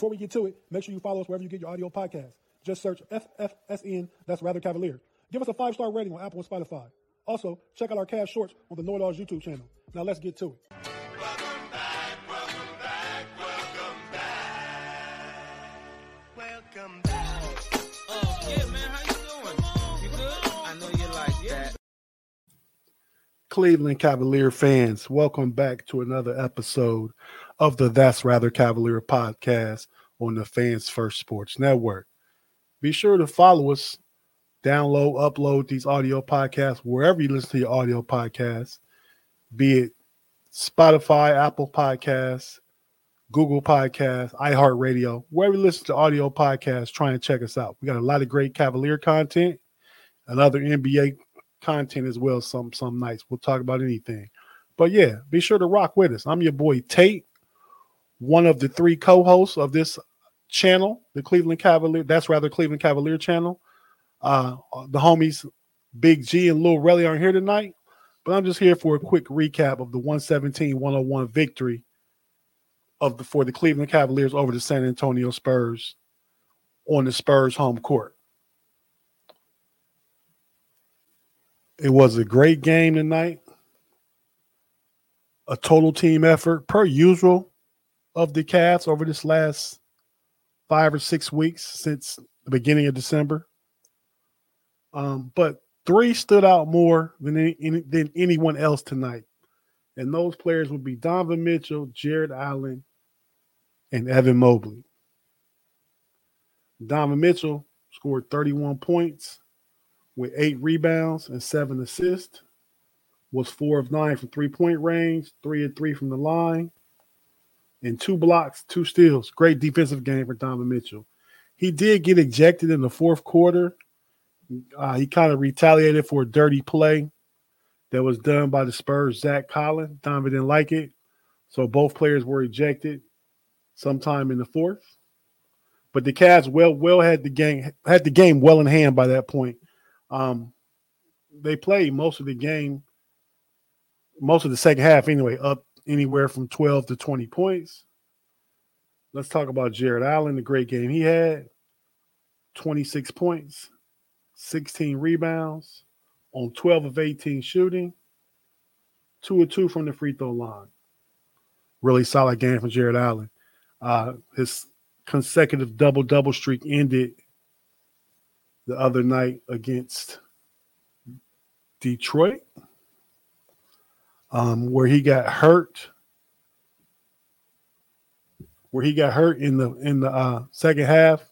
Before we get to it, make sure you follow us wherever you get your audio podcast. Just search FFSN, that's Rather Cavalier. Give us a five star rating on Apple and Spotify. Also, check out our cast shorts on the Know YouTube channel. Now let's get to it. Welcome back. Oh, yeah, man. How you doing? You good? I know you like that. Cleveland Cavalier fans, welcome back to another episode of the That's Rather Cavalier podcast on the Fans First Sports Network. Be sure to follow us, download, upload these audio podcasts wherever you listen to your audio podcasts, be it Spotify, Apple Podcasts, Google Podcasts, iHeartRadio, wherever you listen to audio podcasts, try and check us out. We got a lot of great Cavalier content and other NBA content as well. Some some nights we'll talk about anything. But yeah, be sure to rock with us. I'm your boy Tate, one of the three co-hosts of this channel, the Cleveland Cavalier. That's rather Cleveland Cavalier channel. Uh, the homies Big G and Lil Relly aren't here tonight, but I'm just here for a quick recap of the 117-101 victory of the for the Cleveland Cavaliers over the San Antonio Spurs on the Spurs home court. It was a great game tonight. A total team effort per usual of the Cavs over this last five or six weeks since the beginning of December. Um, but three stood out more than any, than anyone else tonight, and those players would be Donovan Mitchell, Jarrett Allen, and Evan Mobley. Donovan Mitchell scored 31 points with eight rebounds and seven assists. Was four of nine from three point range, three and three from the line, and two blocks, two steals. Great defensive game for Donovan Mitchell. He did get ejected in the fourth quarter. Uh, he kind of retaliated for a dirty play that was done by the Spurs, Zach Collins. Donovan didn't like it. So both players were ejected sometime in the fourth. But the Cavs well well had the game had the game well in hand by that point. Um, they played most of the game, most of the second half anyway, up anywhere from 12 to 20 points. Let's talk about Jarrett Allen, the great game he had 26 points, 16 rebounds on 12 of 18 shooting, two or two from the free throw line. Really solid game from Jarrett Allen. Uh, his consecutive double double streak ended the other night against Detroit, um, where he got hurt. Where he got hurt in the in the uh, second half,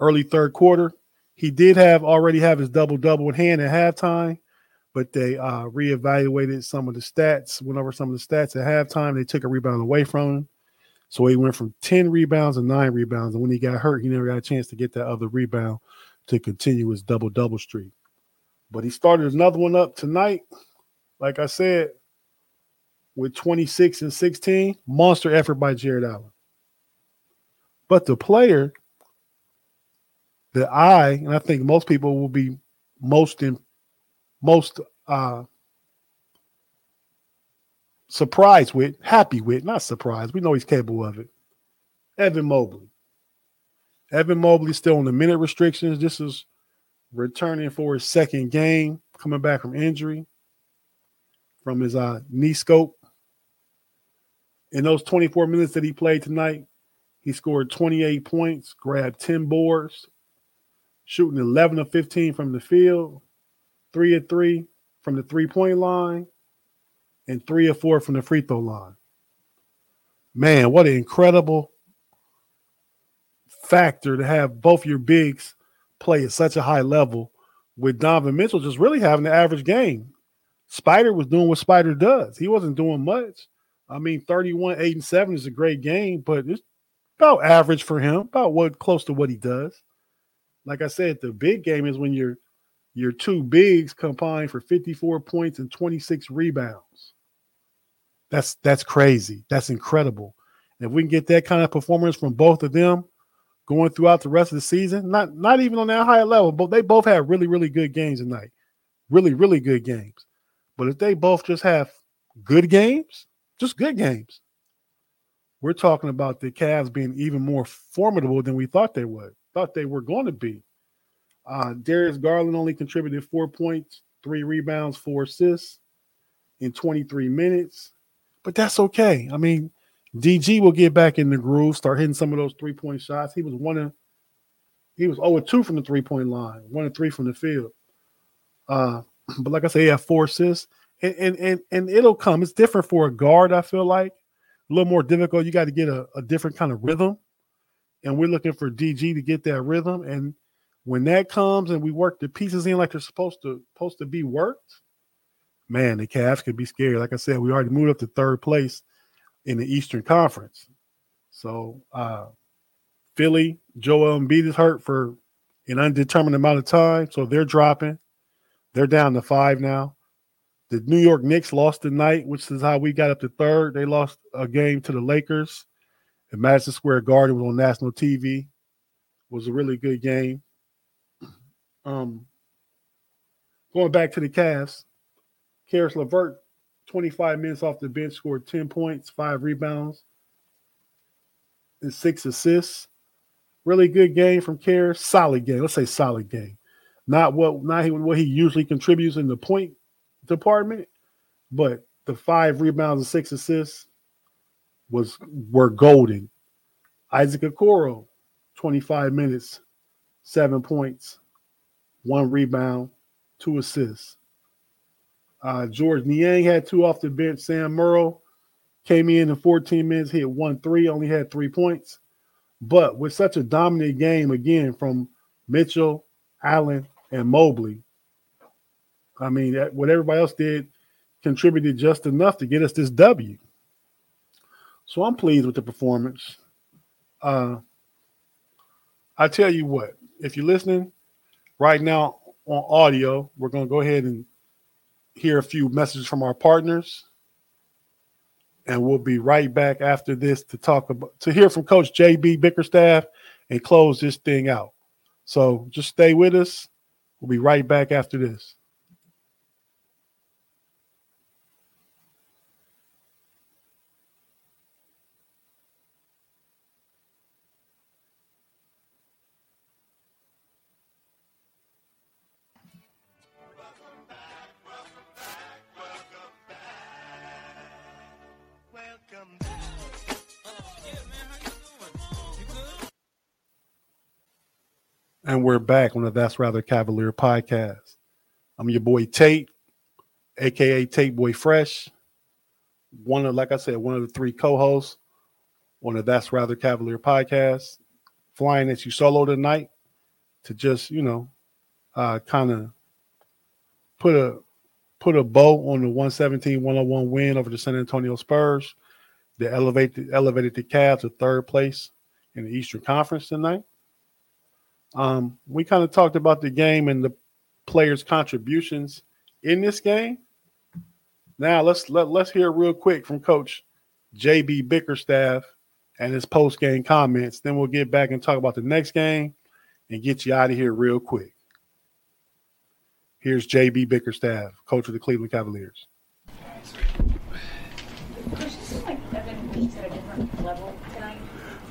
early third quarter. He did have already have his double double in hand at halftime, but they uh, reevaluated some of the stats. Went over some of the stats at halftime. They took a rebound away from him. So he went from 10 rebounds and nine rebounds. And when he got hurt, he never got a chance to get that other rebound to continue his double double streak. But he started another one up tonight. Like I said, with 26 and 16, monster effort by Jarrett Allen. But the player that I and I think most people will be most in most uh surprised with, happy with, not surprised. We know he's capable of it. Evan Mobley. Evan Mobley still on the minute restrictions. This is returning for his second game, coming back from injury from his uh, knee scope. In those 24 minutes that he played tonight, he scored 28 points, grabbed 10 boards, shooting 11 of 15 from the field, three of three from the three point line, and three of four from the free throw line. Man, what an incredible factor to have both your bigs play at such a high level with Donovan Mitchell just really having the average game. Spider was doing what Spider does. He wasn't doing much. I mean, 31, 8, and 7 is a great game, but it's about average for him, about what close to what he does. Like I said, the big game is when your your two bigs combine for 54 points and 26 rebounds. That's that's crazy. That's incredible. If we can get that kind of performance from both of them going throughout the rest of the season, not not even on that high level, but they both had really really good games tonight. Really really good games. But if they both just have good games, just good games, we're talking about the Cavs being even more formidable than we thought they would, thought they were going to be. Uh, Darius Garland only contributed four points, three rebounds, four assists in 23 minutes, but that's okay. I mean, DG will get back in the groove, start hitting some of those three point shots. He was one of he was 0 2 from the three point line, one and three from the field. Uh, but like I say, he had four assists, and, and and and it'll come. It's different for a guard. I feel like a little more difficult. You got to get a, a different kind of rhythm, and we're looking for DG to get that rhythm. And when that comes, and we work the pieces in like they're supposed to supposed to be worked, man, the Cavs could be scary. Like I said, we already moved up to third place in the Eastern Conference. So uh Philly, Joel Embiid is hurt for an undetermined amount of time, so they're dropping. They're down to five now. The New York Knicks lost tonight, which is how we got up to third. They lost a game to the Lakers. And Madison Square Garden was on national TV. It was a really good game. Um, going back to the Cavs, Caris LeVert, 25 minutes off the bench, scored 10 points, five rebounds, and six assists. Really good game from Caris. Solid game. Let's say solid game. Not what not what he usually contributes in the point department, but the five rebounds and six assists was were golden. Isaac Okoro, 25 minutes, seven points, one rebound, two assists. Uh, Georges Niang had two off the bench. Sam Merrill came in in 14 minutes, hit one three, only had three points. But with such a dominant game again from Mitchell, Allen, and Mobley, I mean, what everybody else did contributed just enough to get us this W. So I'm pleased with the performance. Uh, I tell you what, if you're listening right now on audio, we're going to go ahead and hear a few messages from our partners. And we'll be right back after this to talk about to hear from Coach JB Bickerstaff and close this thing out. So just stay with us. We'll be right back after this. And we're back on the That's Rather Cavalier podcast. I'm your boy Tate, aka Tate Boy Fresh. One of, like I said, one of the three co-hosts on the That's Rather Cavalier podcast. Flying at you solo tonight to just, you know, uh kind of put a put a bow on the 117-101 win over the San Antonio Spurs. They elevated elevated the Cavs to third place in the Eastern Conference tonight. Um, we kind of talked about the game and the players' contributions in this game. Now let's let, let's hear real quick from Coach JB Bickerstaff and his post game comments. Then we'll get back and talk about the next game and get you out of here real quick. Here's JB Bickerstaff, coach of the Cleveland Cavaliers.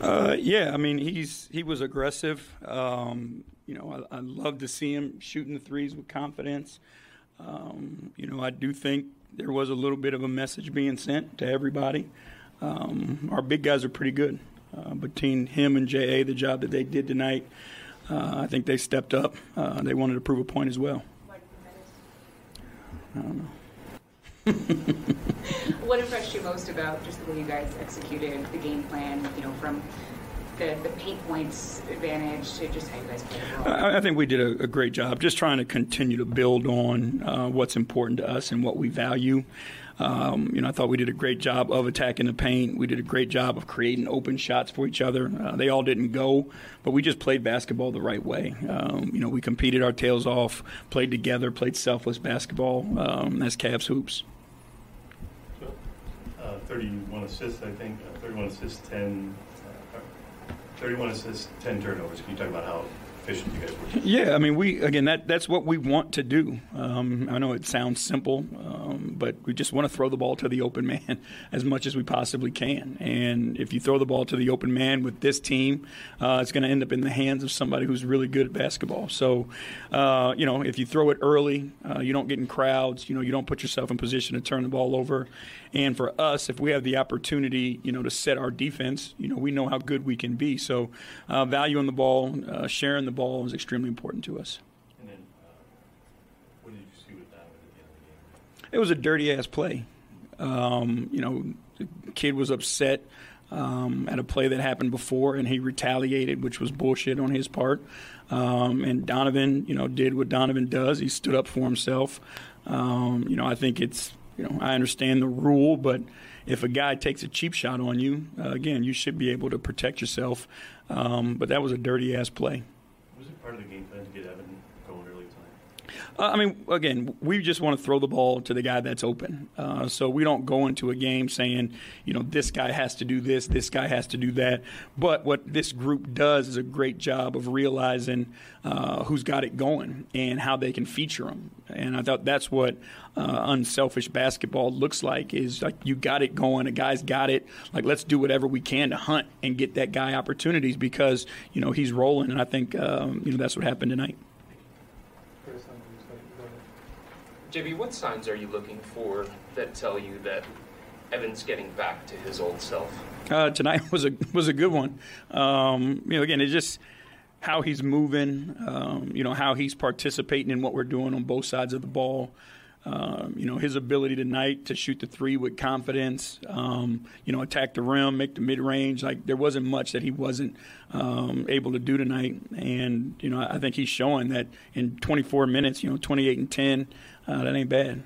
Uh, yeah, I mean he's he was aggressive. Um, you know, I, I love to see him shooting the threes with confidence. Um, you know, I do think there was a little bit of a message being sent to everybody. Um, our big guys are pretty good. Uh, between him and JA, the job that they did tonight, uh, I think they stepped up. Uh, they wanted to prove a point as well. I don't know. what impressed you most about just the way you guys executed the game plan, you know, from the, the paint points advantage to just how you guys played? I, I think we did a, a, great job just trying to continue to build on uh, what's important to us and what we value. Um, you know, I thought we did a great job of attacking the paint. We did a great job of creating open shots for each other. Uh, they all didn't go, but we just played basketball the right way. Um, you know, we competed our tails off, played together, played selfless basketball. Um, that's Cavs hoops. Uh, 31 assists, I think. Uh, 31 assists, 10 31 assists, 10 turnovers. Can you talk about how efficient you guys were? Yeah, I mean, we again that that's what we want to do. Um, I know it sounds simple, um, but we just want to throw the ball to the open man as much as we possibly can. And if you throw the ball to the open man with this team, uh, it's going to end up in the hands of somebody who's really good at basketball. So, uh, you know, if you throw it early, uh, you don't get in crowds. You know, you don't put yourself in position to turn the ball over. And for us, if we have the opportunity, you know, to set our defense, you know, we know how good we can be. So, uh, valuing the ball, uh, sharing the ball is extremely important to us. And then, uh, what did you see with at the end of the game? It was a dirty ass play. Um, you know, the kid was upset um, at a play that happened before, and he retaliated, which was bullshit on his part. Um, and Donovan, you know, did what Donovan does. He stood up for himself. Um, you know, I think it's you know, I understand the rule, but if a guy takes a cheap shot on you, uh, again, you should be able to protect yourself. Um, but that was a dirty ass play. Part of the game plan to get Evan? Uh, I mean, again, we just want to throw the ball to the guy that's open. Uh, so we don't go into a game saying, you know, this guy has to do this, this guy has to do that. But what this group does is a great job of realizing uh, who's got it going and how they can feature them. And I thought that's what uh, unselfish basketball looks like is like you got it going, a guy's got it. Like let's do whatever we can to hunt and get that guy opportunities because you know he's rolling, and I think um, you know that's what happened tonight. JB, what signs are you looking for that tell you that Evan's getting back to his old self? Uh, tonight was a was a good one. Um, you know, again, it's just how he's moving. Um, you know, how he's participating in what we're doing on both sides of the ball. Um, you know, his ability tonight to shoot the three with confidence, um, you know, attack the rim, make the mid range. Like, there wasn't much that he wasn't um, able to do tonight. And, you know, I think he's showing that in 24 minutes, you know, 28 and 10, uh, that ain't bad.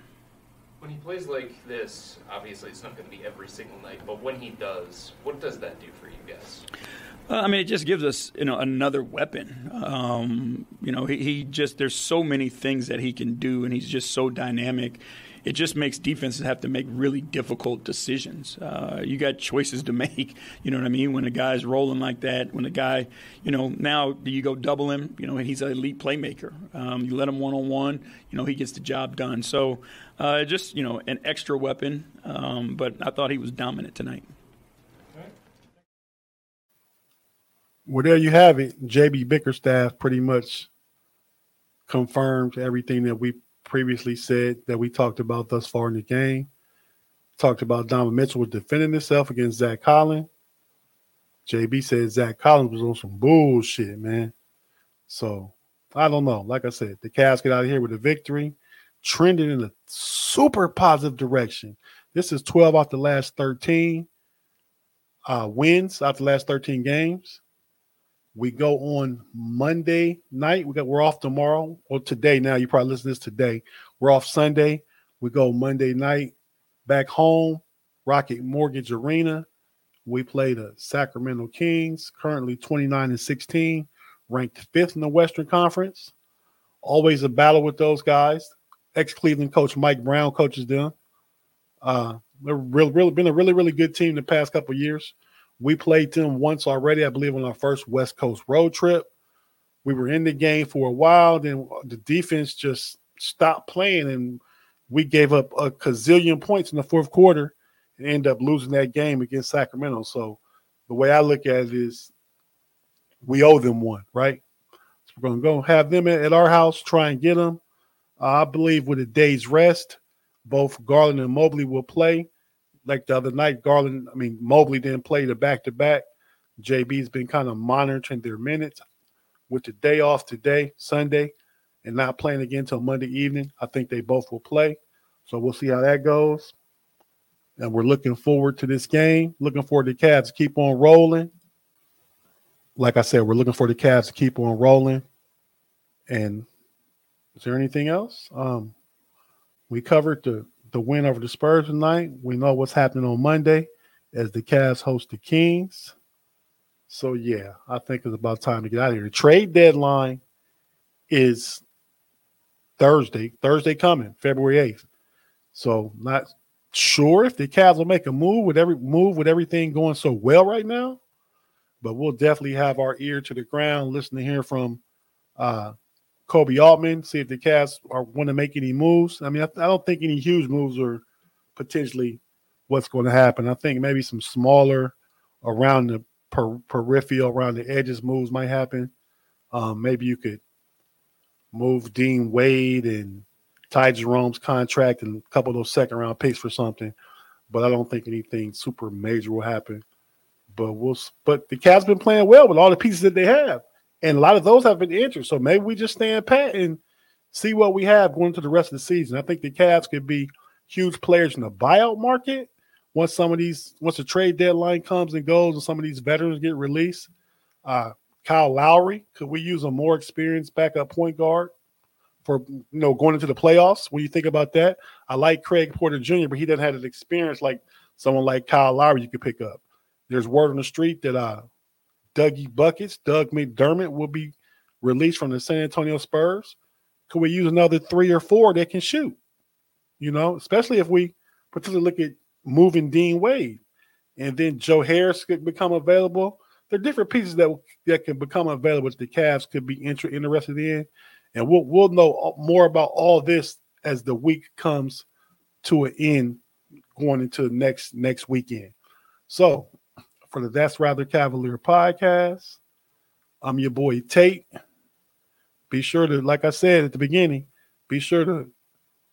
When he plays like this, obviously it's not going to be every single night, but when he does, what does that do for you guys? Uh, I mean, it just gives us, you know, another weapon. Um, you know, he, he, just there's so many things that he can do, and he's just so dynamic. It just makes defenses have to make really difficult decisions. Uh, you got choices to make. You know what I mean? When a guy's rolling like that, when a guy, you know, now do you go double him? You know, he's an elite playmaker. Um, you let him one on one. You know, he gets the job done. So, uh, just you know, an extra weapon. Um, but I thought he was dominant tonight. Well, there you have it. JB Bickerstaff pretty much confirmed everything that we previously said that we talked about thus far in the game. Talked about Donovan Mitchell was defending himself against Zach Collins. JB said Zach Collins was on some bullshit, man. So I don't know. Like I said, the Cavs get out of here with a victory, trending in a super positive direction. This is 12 off the last 13 uh, wins out the last 13 games. We go on Monday night. We got we're off tomorrow. or today now. You probably listen to this today. We're off Sunday. We go Monday night back home, Rocket Mortgage Arena. We play the Sacramento Kings, currently 29 and 16, ranked fifth in the Western Conference. Always a battle with those guys. Ex Cleveland coach Mike Brown coaches them. Uh, they're really, really been a really, really good team the past couple years. We played them once already, I believe, on our first West Coast road trip. We were in the game for a while, then the defense just stopped playing, and we gave up a gazillion points in the fourth quarter and end up losing that game against Sacramento. So the way I look at it is we owe them one, right? So we're going to go have them at, our house, try and get them. I believe with a day's rest, both Garland and Mobley will play. Like the other night, Garland, I mean, Mobley didn't play the back to back. JB's been kind of monitoring their minutes with the day off today, Sunday, and not playing again until Monday evening. I think they both will play. So we'll see how that goes. And we're looking forward to this game. Looking forward to the Cavs to keep on rolling. Like I said, we're looking for the Cavs to keep on rolling. And is there anything else? Um, we covered the the win over the Spurs tonight. We know what's happening on Monday as the Cavs host the Kings. So yeah, I think it's about time to get out of here. The trade deadline is Thursday, Thursday coming, February 8th. So not sure if the Cavs will make a move with every move with everything going so well right now, but we'll definitely have our ear to the ground, listen to hear from uh, Koby Altman, see if the Cavs are want to make any moves. I mean, I, I don't think any huge moves are potentially what's going to happen. I think maybe some smaller around the per, peripheral, around the edges moves might happen. Um, maybe you could move Dean Wade and Ty Jerome's contract and a couple of those second round picks for something. But I don't think anything super major will happen. But we'll. But the Cavs been playing well with all the pieces that they have, and a lot of those have been injured. So maybe we just stand pat and see what we have going into the rest of the season. I think the Cavs could be huge players in the buyout market once some of these once the trade deadline comes and goes and some of these veterans get released. Uh, Kyle Lowry, could we use a more experienced backup point guard? for you know going into the playoffs. When you think about that, I like Craig Porter Jr., but he doesn't have an experience like someone like Kyle Lowry you could pick up. There's word on the street that uh Dougie Buckets, Doug McDermott will be released from the San Antonio Spurs. Could we use another three or four that can shoot? You know, especially if we particularly look at moving Dean Wade, and then Joe Harris could become available. There are different pieces that that can become available that the Cavs could be inter- interested in and we'll we'll know more about all this as the week comes to an end, going into next next weekend. So, for the That's Rather Cavalier podcast, I'm your boy Tate. Be sure to, like I said at the beginning, be sure to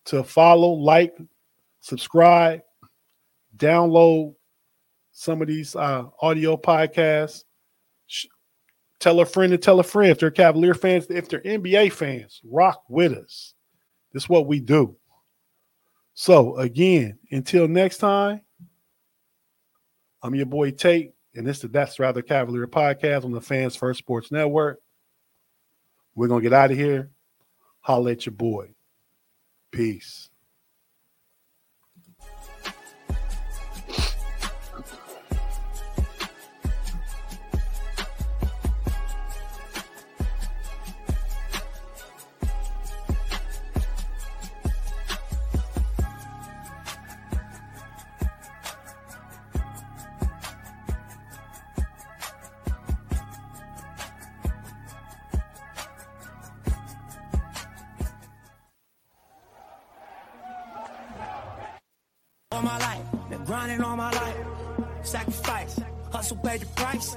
to follow, like, subscribe, download some of these uh, audio podcasts Sh- Tell a friend to tell a friend. If they're Cavalier fans, if they're NBA fans, rock with us. This is what we do. So, again, until next time, I'm your boy Tate, and this is the That's Rather Cavalier podcast on the Fans First Sports Network. We're going to get out of here. Holla at your boy. Peace. My life, been grinding all my life. Sacrifice, hustle, pay the price.